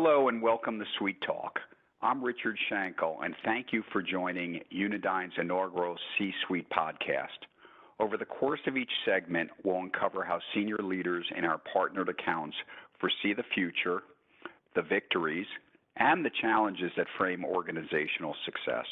Hello and welcome to Suite Talk. I'm Richard Schenkel, and thank you for joining Unidine's inaugural C-Suite podcast. Over the course of each segment, we'll uncover how senior leaders in our partnered accounts foresee the future, the victories, and the challenges that frame organizational success.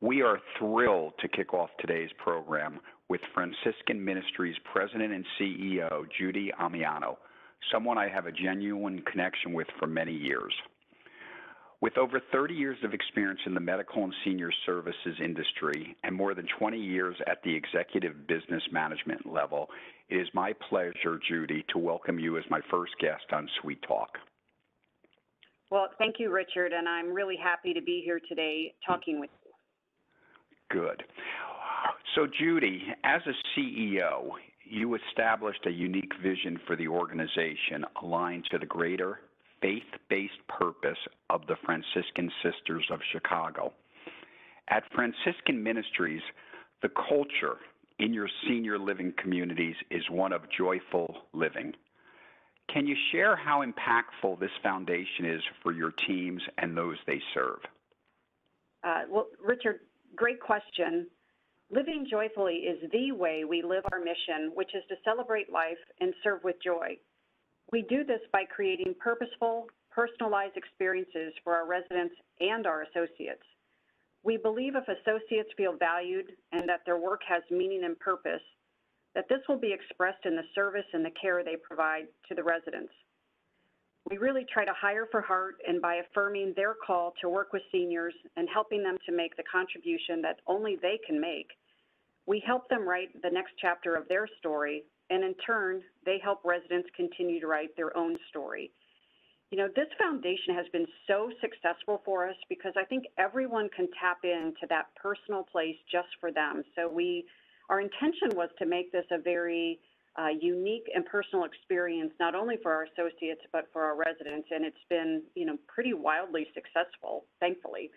We are thrilled to kick off today's program with Franciscan Ministries President and CEO, Judy Amiano, someone I have a genuine connection with for many years. With over 30 years of experience in the medical and senior services industry and more than 20 years at the executive business management level, it is my pleasure, Judy, to welcome you as my first guest on Suite Talk. Well, thank you, Richard, and I'm really happy to be here today talking with you. Good. So, Judy, as a CEO, you established a unique vision for the organization aligned to the greater faith based purpose of the Franciscan Sisters of Chicago. At Franciscan Ministries, the culture in your senior living communities is one of joyful living. Can you share how impactful this foundation is for your teams and those they serve? Uh, well, Richard, great question. Living joyfully is the way we live our mission, which is to celebrate life and serve with joy. We do this by creating purposeful, personalized experiences for our residents and our associates. We believe if associates feel valued and that their work has meaning and purpose, that this will be expressed in the service and the care they provide to the residents. We really try to hire for heart and by affirming their call to work with seniors and helping them to make the contribution that only they can make, we help them write the next chapter of their story and in turn, they help residents continue to write their own story. You know, this foundation has been so successful for us because I think everyone can tap into that personal place just for them. So we, our intention was to make this a very uh, unique and personal experience, not only for our associates, but for our residents. And it's been, you know, pretty wildly successful, thankfully.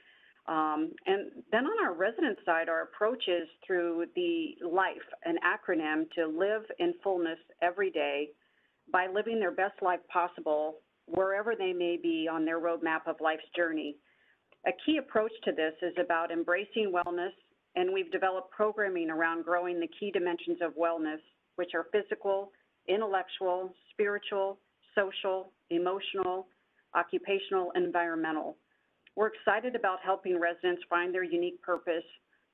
Um, and then on our resident side, our approach is through the LIFE, an acronym to live in fullness every day by living their best life possible wherever they may be on their roadmap of life's journey. A key approach to this is about embracing wellness, and we've developed programming around growing the key dimensions of wellness, which are physical, intellectual, spiritual, social, emotional, occupational, and environmental. We're excited about helping residents find their unique purpose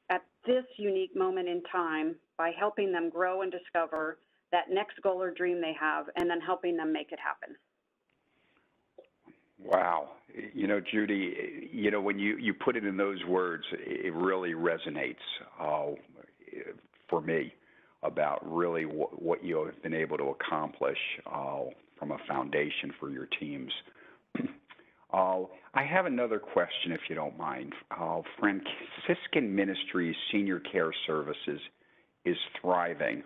at this unique moment in time by helping them grow and discover that next goal or dream they have and then helping them make it happen. Wow. You know, Judy, you know, when you, you put it in those words, it really resonates uh, for me about really what, you have been able to accomplish uh, from a foundation for your teams. Uh, I have another question, if you don't mind. Uh, Franciscan Ministries Senior Care Services is thriving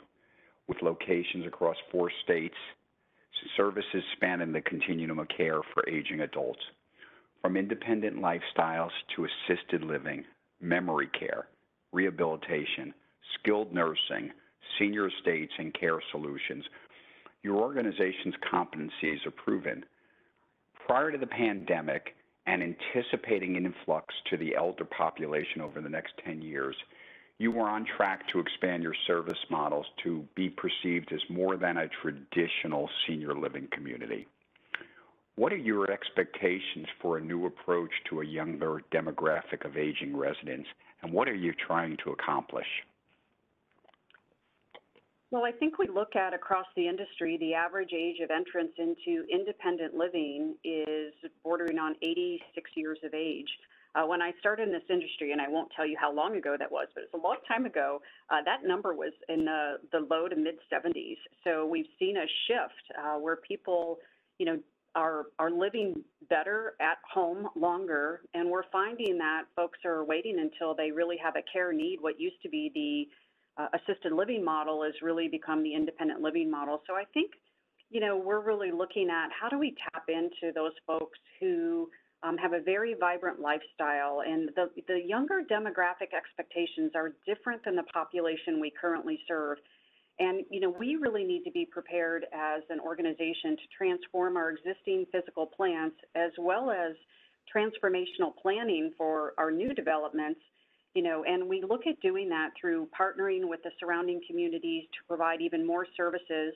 with locations across four states, services spanning the continuum of care for aging adults, from independent lifestyles to assisted living, memory care, rehabilitation, skilled nursing, senior estates, and care solutions. Your organization's competencies are proven prior to the pandemic and anticipating an influx to the elder population over the next 10 years, you were on track to expand your service models to be perceived as more than a traditional senior living community. What are your expectations for a new approach to a younger demographic of aging residents, and what are you trying to accomplish? Well, I think we look at across the industry, the average age of entrance into independent living is bordering on 86 years of age. Uh, when I started in this industry, and I won't tell you how long ago that was, but it's a long time ago, uh, that number was in the, the low to mid 70s. So we've seen a shift uh, where people, you know, are, are living better at home longer, and we're finding that folks are waiting until they really have a care need, what used to be the uh, assisted living model has really become the independent living model. So I think, you know, we're really looking at how do we tap into those folks who um, have a very vibrant lifestyle, and the, the younger demographic expectations are different than the population we currently serve. And, you know, we really need to be prepared as an organization to transform our existing physical plants as well as transformational planning for our new developments, you know, and we look at doing that through partnering with the surrounding communities to provide even more services,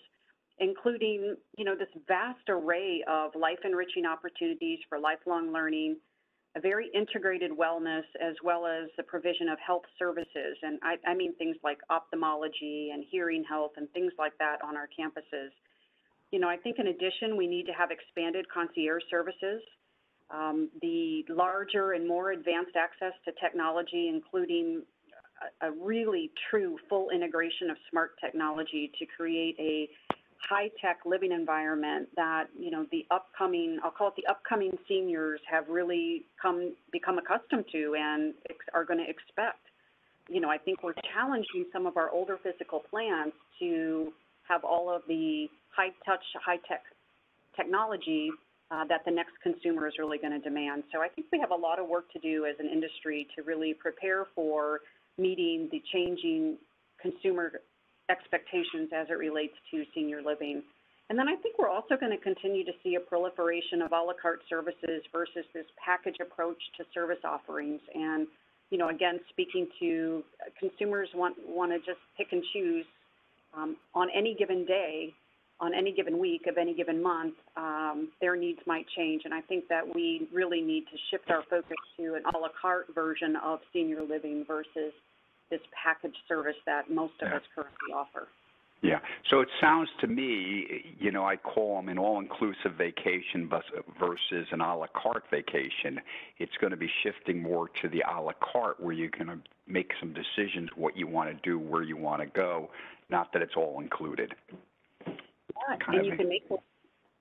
including, you know, this vast array of life enriching opportunities for lifelong learning, a very integrated wellness as well as the provision of health services. And I, I mean things like ophthalmology and hearing health and things like that on our campuses. You know, I think in addition, we need to have expanded concierge services, um, the larger and more advanced access to technology, including a, a really true full integration of smart technology to create a high-tech living environment that, you know, the upcoming, I'll call it the upcoming seniors have really come, become accustomed to and are going to expect. You know, I think we're challenging some of our older physical plants to have all of the high-touch, high-tech technology uh, that the next consumer is really going to demand. So I think we have a lot of work to do as an industry to really prepare for meeting the changing consumer expectations as it relates to senior living. And then I think we're also going to continue to see a proliferation of a la carte services versus this package approach to service offerings. And, you know, again, speaking to consumers want, want to just pick and choose um, on any given day, on any given week of any given month, um, their needs might change. And I think that we really need to shift our focus to an a la carte version of senior living versus this package service that most of Yeah. us currently offer. Yeah. So it sounds to me, you know, I call them an all-inclusive vacation versus an a la carte vacation. It's going to be shifting more to the a la carte where you're going to make some decisions what you want to do, where you want to go, not that it's all included. Yeah, and you can make those,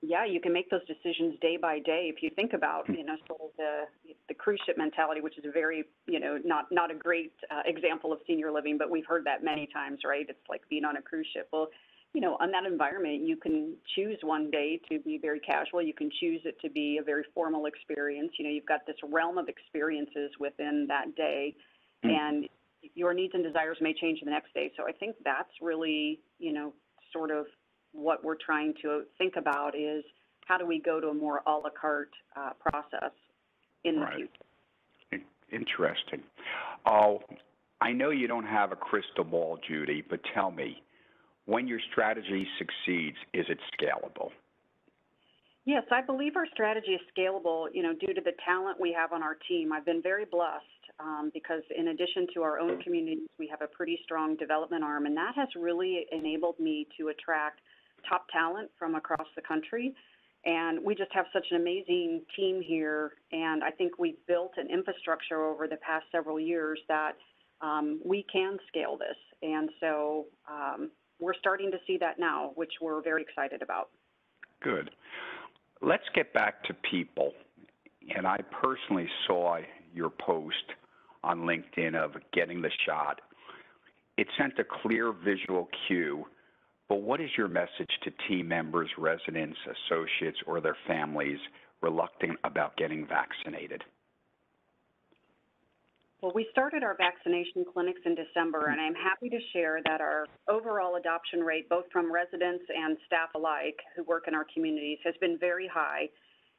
yeah, you can make those decisions day by day. If you think about, Hmm. you know, sort of the the cruise ship mentality, which is a very, you know, not not a great uh, example of senior living, but we've heard that many times, right? It's like being on a cruise ship. Well, you know, on that environment, you can choose one day to be very casual. You can choose it to be a very formal experience. You know, you've got this realm of experiences within that day, Hmm. and your needs and desires may change the next day. So I think that's really, you know, sort of what we're trying to think about is how do we go to a more a la carte uh, process in the Right. future? Interesting. Oh, I know you don't have a crystal ball, Judy, but tell me, when your strategy succeeds, is it scalable? Yes, I believe our strategy is scalable, you know, due to the talent we have on our team. I've been very blessed um, because in addition to our own communities, we have a pretty strong development arm, and that has really enabled me to attract top talent from across the country. And we just have such an amazing team here, and I think we've built an infrastructure over the past several years that um, we can scale this. And so um, we're starting to see that now, which we're very excited about. Good. Let's get back to people. And I personally saw your post on LinkedIn of getting the shot. It sent a clear visual cue, but what is your message to team members, residents, associates, or their families reluctant about getting vaccinated? Well, we started our vaccination clinics in December, and I'm happy to share that our overall adoption rate, both from residents and staff alike who work in our communities, has been very high.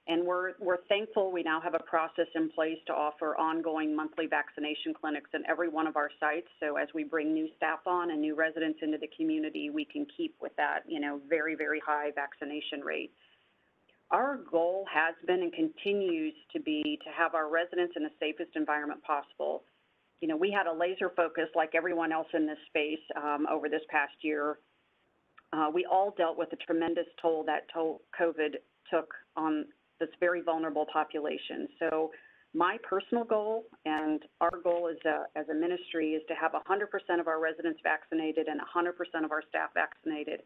And we're, we're thankful we now have a process in place to offer ongoing monthly vaccination clinics in every one of our sites. So as we bring new staff on and new residents into the community, we can keep with that, you know, very, very high vaccination rate. Our goal has been and continues to be to have our residents in the safest environment possible. You know, we had a laser focus, like everyone else in this space, um, over this past year. Uh, we all dealt with the tremendous toll that COVID took on this very vulnerable population. So, my personal goal and our goal as a, as a ministry is to have 100% of our residents vaccinated and 100% of our staff vaccinated.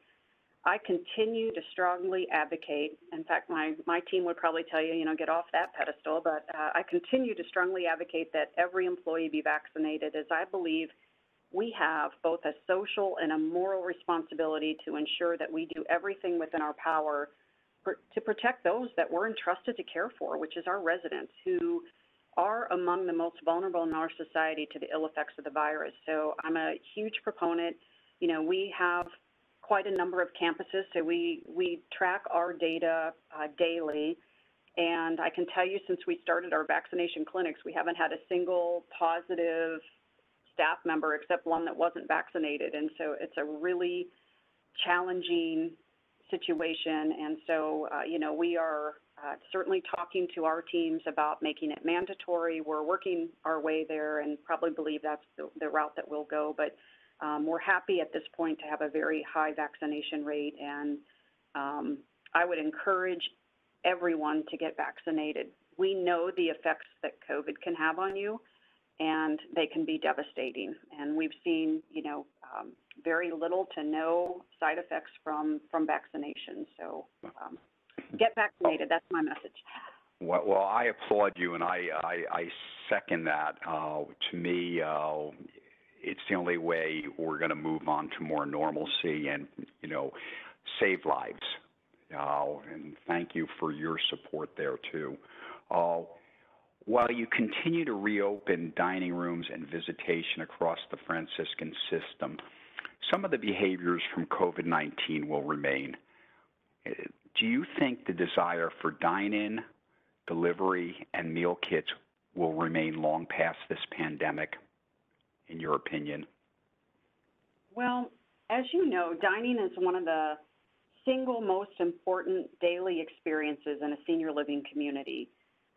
I continue to strongly advocate. In fact, my, my team would probably tell you, you know, get off that pedestal, but uh, I continue to strongly advocate that every employee be vaccinated as I believe we have both a social and a moral responsibility to ensure that we do everything within our power to protect those that we're entrusted to care for, which is our residents who are among the most vulnerable in our society to the ill effects of the virus. So I'm a huge proponent you know, we have quite a number of campuses, so we, we track our data uh, daily. And I can tell you, since we started our vaccination clinics, we haven't had a single positive staff member except one that wasn't vaccinated. And so it's a really challenging situation. And so, uh, you know, we are uh, certainly talking to our teams about making it mandatory. We're working our way there and probably believe that's the, the route that we'll go. But um, we're happy at this point to have a very high vaccination rate. And um, I would encourage everyone to get vaccinated. We know the effects that COVID can have on you, and they can be devastating. And we've seen, you know, um, very little to no side effects from from vaccination. So um, get vaccinated. That's my message. Well, well, I applaud you, and I, I, I second that. Uh, to me, uh, it's the only way we're going to move on to more normalcy and, you know, save lives. Uh, and thank you for your support there, too. Uh, while you continue to reopen dining rooms and visitation across the Franciscan system, some of the behaviors from COVID 19 will remain. Do you think the desire for dine in, delivery, and meal kits will remain long past this pandemic, in your opinion? Well, as you know, dining is one of the single most important daily experiences in a senior living community.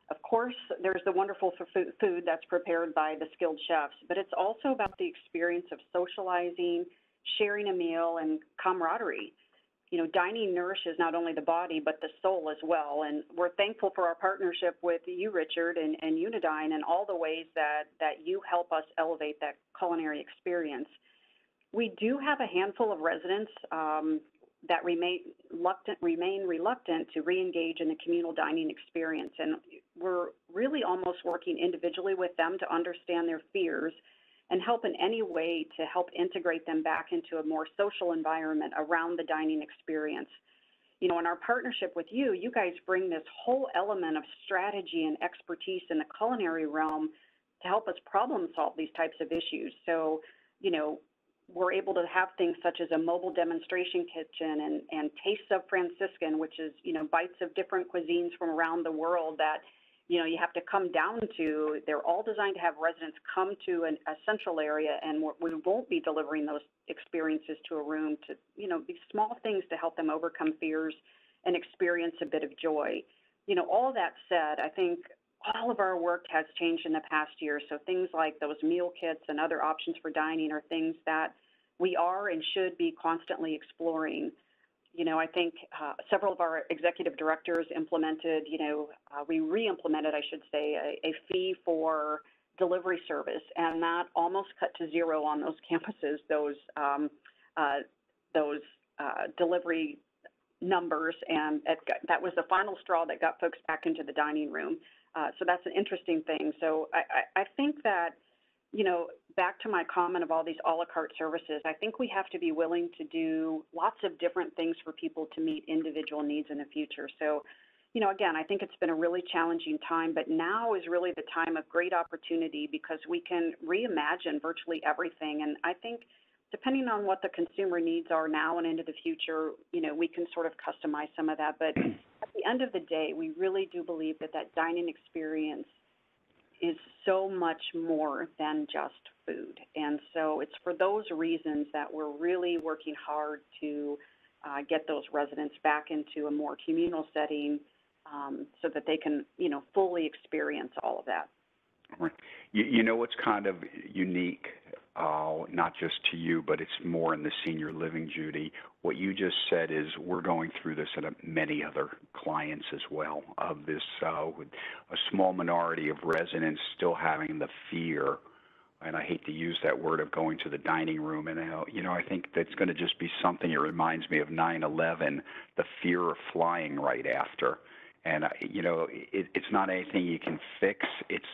Of course, there's the wonderful food that's prepared by the skilled chefs, but it's also about the experience of socializing, sharing a meal, and camaraderie. You know, dining nourishes not only the body, but the soul as well. And we're thankful for our partnership with you, Richard, and, and Unidine, and all the ways that, that you help us elevate that culinary experience. We do have a handful of residents um, that remain reluctant, remain reluctant to reengage in the communal dining experience. And we're really almost working individually with them to understand their fears and help in any way to help integrate them back into a more social environment around the dining experience. You know, in our partnership with you, you guys bring this whole element of strategy and expertise in the culinary realm to help us problem solve these types of issues. So, you know, we're able to have things such as a mobile demonstration kitchen and, and Tastes of Franciscan, which is, you know, bites of different cuisines from around the world that, you know, you have to come down to. They're all designed to have residents come to an, a central area, and we won't be delivering those experiences to a room to, you know, these small things to help them overcome fears and experience a bit of joy. You know, all that said, I think all of our work has changed in the past year. So things like those meal kits and other options for dining are things that we are and should be constantly exploring. You know, I think uh, several of our executive directors implemented, you know, uh, we re-implemented, I should say, a, a fee for delivery service, and that almost cut to zero on those campuses. Those um, uh, those uh, delivery numbers, and got, that was the final straw that got folks back into the dining room. Uh, so that's an interesting thing. So I, I, I think that, you know, back to my comment of all these a la carte services, I think we have to be willing to do lots of different things for people to meet individual needs in the future. So, you know, again, I think it's been a really challenging time, but now is really the time of great opportunity because we can reimagine virtually everything. And I think depending on what the consumer needs are now and into the future, you know, we can sort of customize some of that. But at the end of the day, we really do believe that that dining experience is so much more than just food. And so it's for those reasons that we're really working hard to uh, get those residents back into a more communal setting um, so that they can, you know, fully experience all of that. Right. You, you know what's kind of unique uh, not just to you, but it's more in the senior living, Judy. What you just said is we're going through this at many other clients as well of this uh, a small minority of residents still having the fear, and I hate to use that word of going to the dining room. And uh, you know, I think that's going to just be something. It reminds me of 9/11, the fear of flying right after. And uh, you know, it, it's not anything you can fix. It's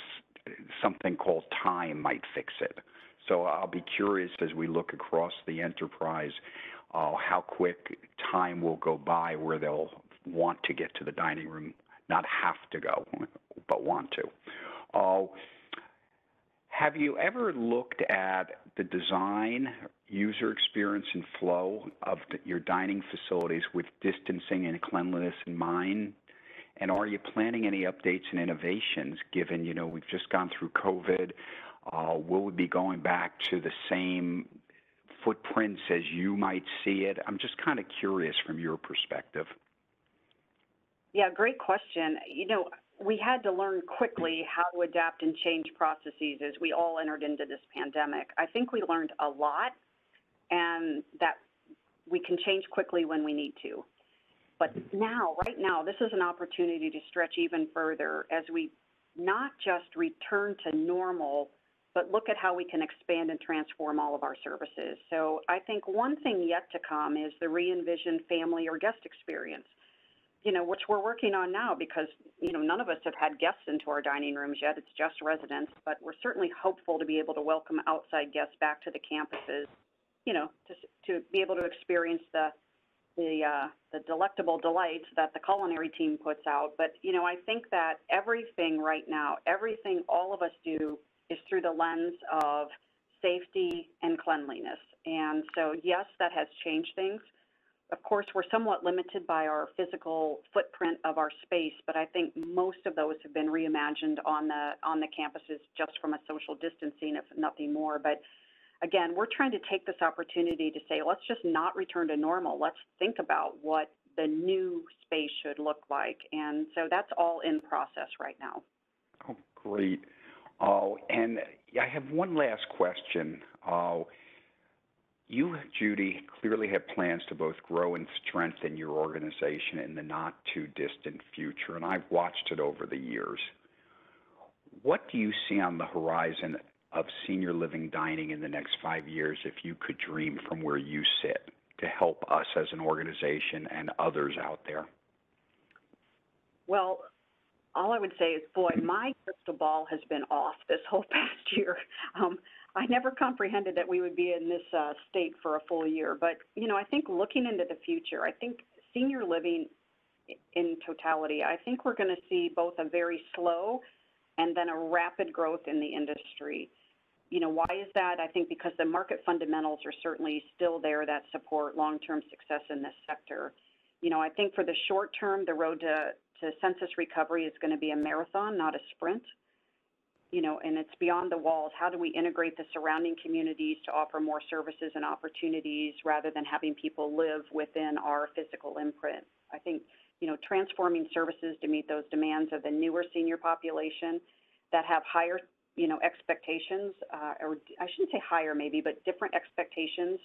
something called time might fix it. So I'll be curious as we look across the enterprise uh, how quick time will go by where they'll want to get to the dining room, not have to go, but want to. Uh, have you ever looked at the design, user experience, and flow of your dining facilities with distancing and cleanliness in mind? And are you planning any updates and innovations given, you know, we've just gone through COVID? Uh, will we be going back to the same footprints as you might see it? I'm just kind of curious from your perspective. Yeah, great question. You know, we had to learn quickly how to adapt and change processes as we all entered into this pandemic. I think we learned a lot and that we can change quickly when we need to. But now, right now, this is an opportunity to stretch even further as we not just return to normal, but look at how we can expand and transform all of our services. So I think one thing yet to come is the re-envisioned family or guest experience you know, which we're working on now because, you know, none of us have had guests into our dining rooms yet. It's just residents, but we're certainly hopeful to be able to welcome outside guests back to the campuses, you know, to, to be able to experience the, the, uh, the delectable delights that the culinary team puts out. But, you know, I think that everything right now, everything all of us do is through the lens of safety and cleanliness. And so, yes, that has changed things of course, we're somewhat limited by our physical footprint of our space, but I think most of those have been reimagined on the on the campuses just from a social distancing, if nothing more. But again, we're trying to take this opportunity to say, let's just not return to normal. Let's think about what the new space should look like, and so that's all in process right now. Oh, great. Oh, and I have one last question. Oh, you, Judy, clearly have plans to both grow and strengthen your organization in the not too distant future, and I've watched it over the years. What do you see on the horizon of senior living dining in the next five years if you could dream from where you sit to help us as an organization and others out there? Well, all I would say is, boy, my crystal ball has been off this whole past year. Um, I never comprehended that we would be in this uh, state for a full year. But, you know, I think looking into the future, I think senior living in totality, I think we're going to see both a very slow and then a rapid growth in the industry. You know, why is that? I think because the market fundamentals are certainly still there that support long-term success in this sector. You know, I think for the short term, the road to, to census recovery is going to be a marathon, not a sprint you know, and it's beyond the walls. How do we integrate the surrounding communities to offer more services and opportunities rather than having people live within our physical imprint? I think, you know, transforming services to meet those demands of the newer senior population that have higher, you know, expectations, uh, or I shouldn't say higher maybe, but different expectations,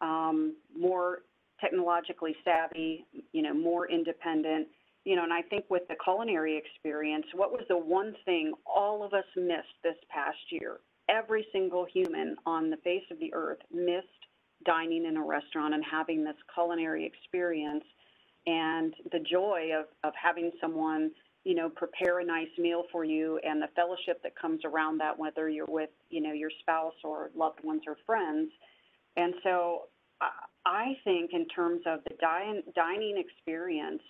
um, more technologically savvy, you know, more independent, you know, and I think with the culinary experience, what was the one thing all of us missed this past year? Every single human on the face of the earth missed dining in a restaurant and having this culinary experience and the joy of, of having someone, you know, prepare a nice meal for you and the fellowship that comes around that, whether you're with, you know, your spouse or loved ones or friends. And so I think in terms of the dine, dining experience,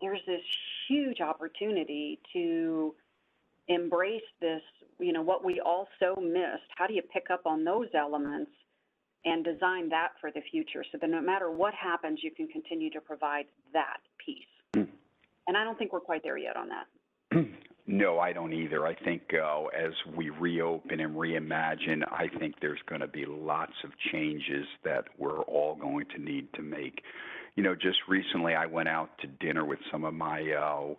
there's this huge opportunity to embrace this, you know, what we all so missed. How do you pick up on those elements and design that for the future so that no matter what happens, you can continue to provide that piece? Mm. And I don't think we're quite there yet on that. no, I don't either. I think uh, as we reopen and reimagine, I think there's going to be lots of changes that we're all going to need to make you know, just recently I went out to dinner with some of my uh,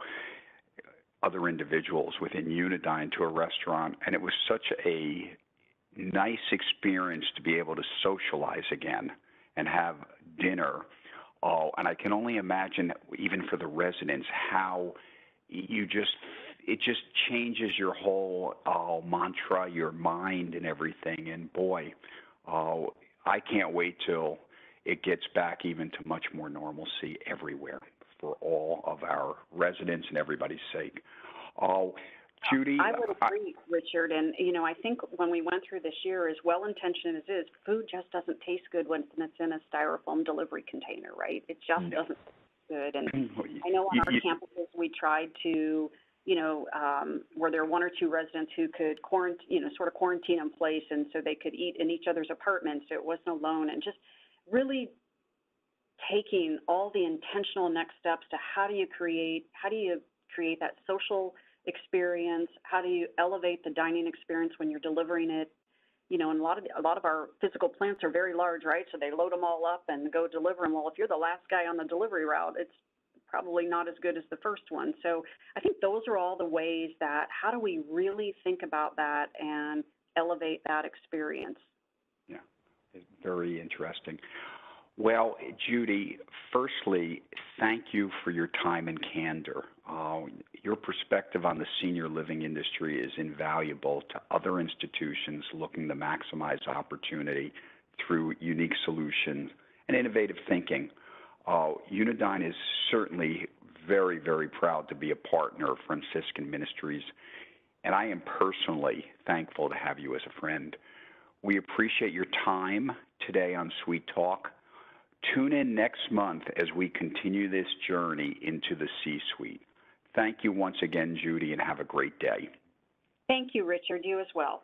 other individuals within Unidine to a restaurant, and it was such a nice experience to be able to socialize again and have dinner. Oh, and I can only imagine, even for the residents, how you just it just changes your whole uh, mantra, your mind, and everything. And boy, uh, I can't wait till it gets back even to much more normalcy everywhere for all of our residents and everybody's sake. Oh, Judy, I would agree, I, Richard. And you know, I think when we went through this year, as well intentioned as it is, food just doesn't taste good when it's in a styrofoam delivery container, right? It just no. doesn't taste good. And I know on our campuses we tried to you know, um, were there one or two residents who could quarantine, you know, sort of quarantine in place, and so they could eat in each other's apartments, so it wasn't alone, and just really taking all the intentional next steps to how do you create, how do you create that social experience? How do you elevate the dining experience when you're delivering it? You know, and a lot of a lot of our physical plants are very large, right? So they load them all up and go deliver them. Well, if you're the last guy on the delivery route, it's probably not as good as the first one. So I think those are all the ways that how do we really think about that and elevate that experience? Very interesting. Well, Judy, firstly, thank you for your time and candor. Uh, your perspective on the senior living industry is invaluable to other institutions looking to maximize opportunity through unique solutions and innovative thinking. Uh, Unidine is certainly very, very proud to be a partner of Franciscan Ministries, and I am personally thankful to have you as a friend. We appreciate your time today on Suite Talk. Tune in next month as we continue this journey into the C suite. Thank you once again, Judy, and have a great day. Thank you, Richard. You as well.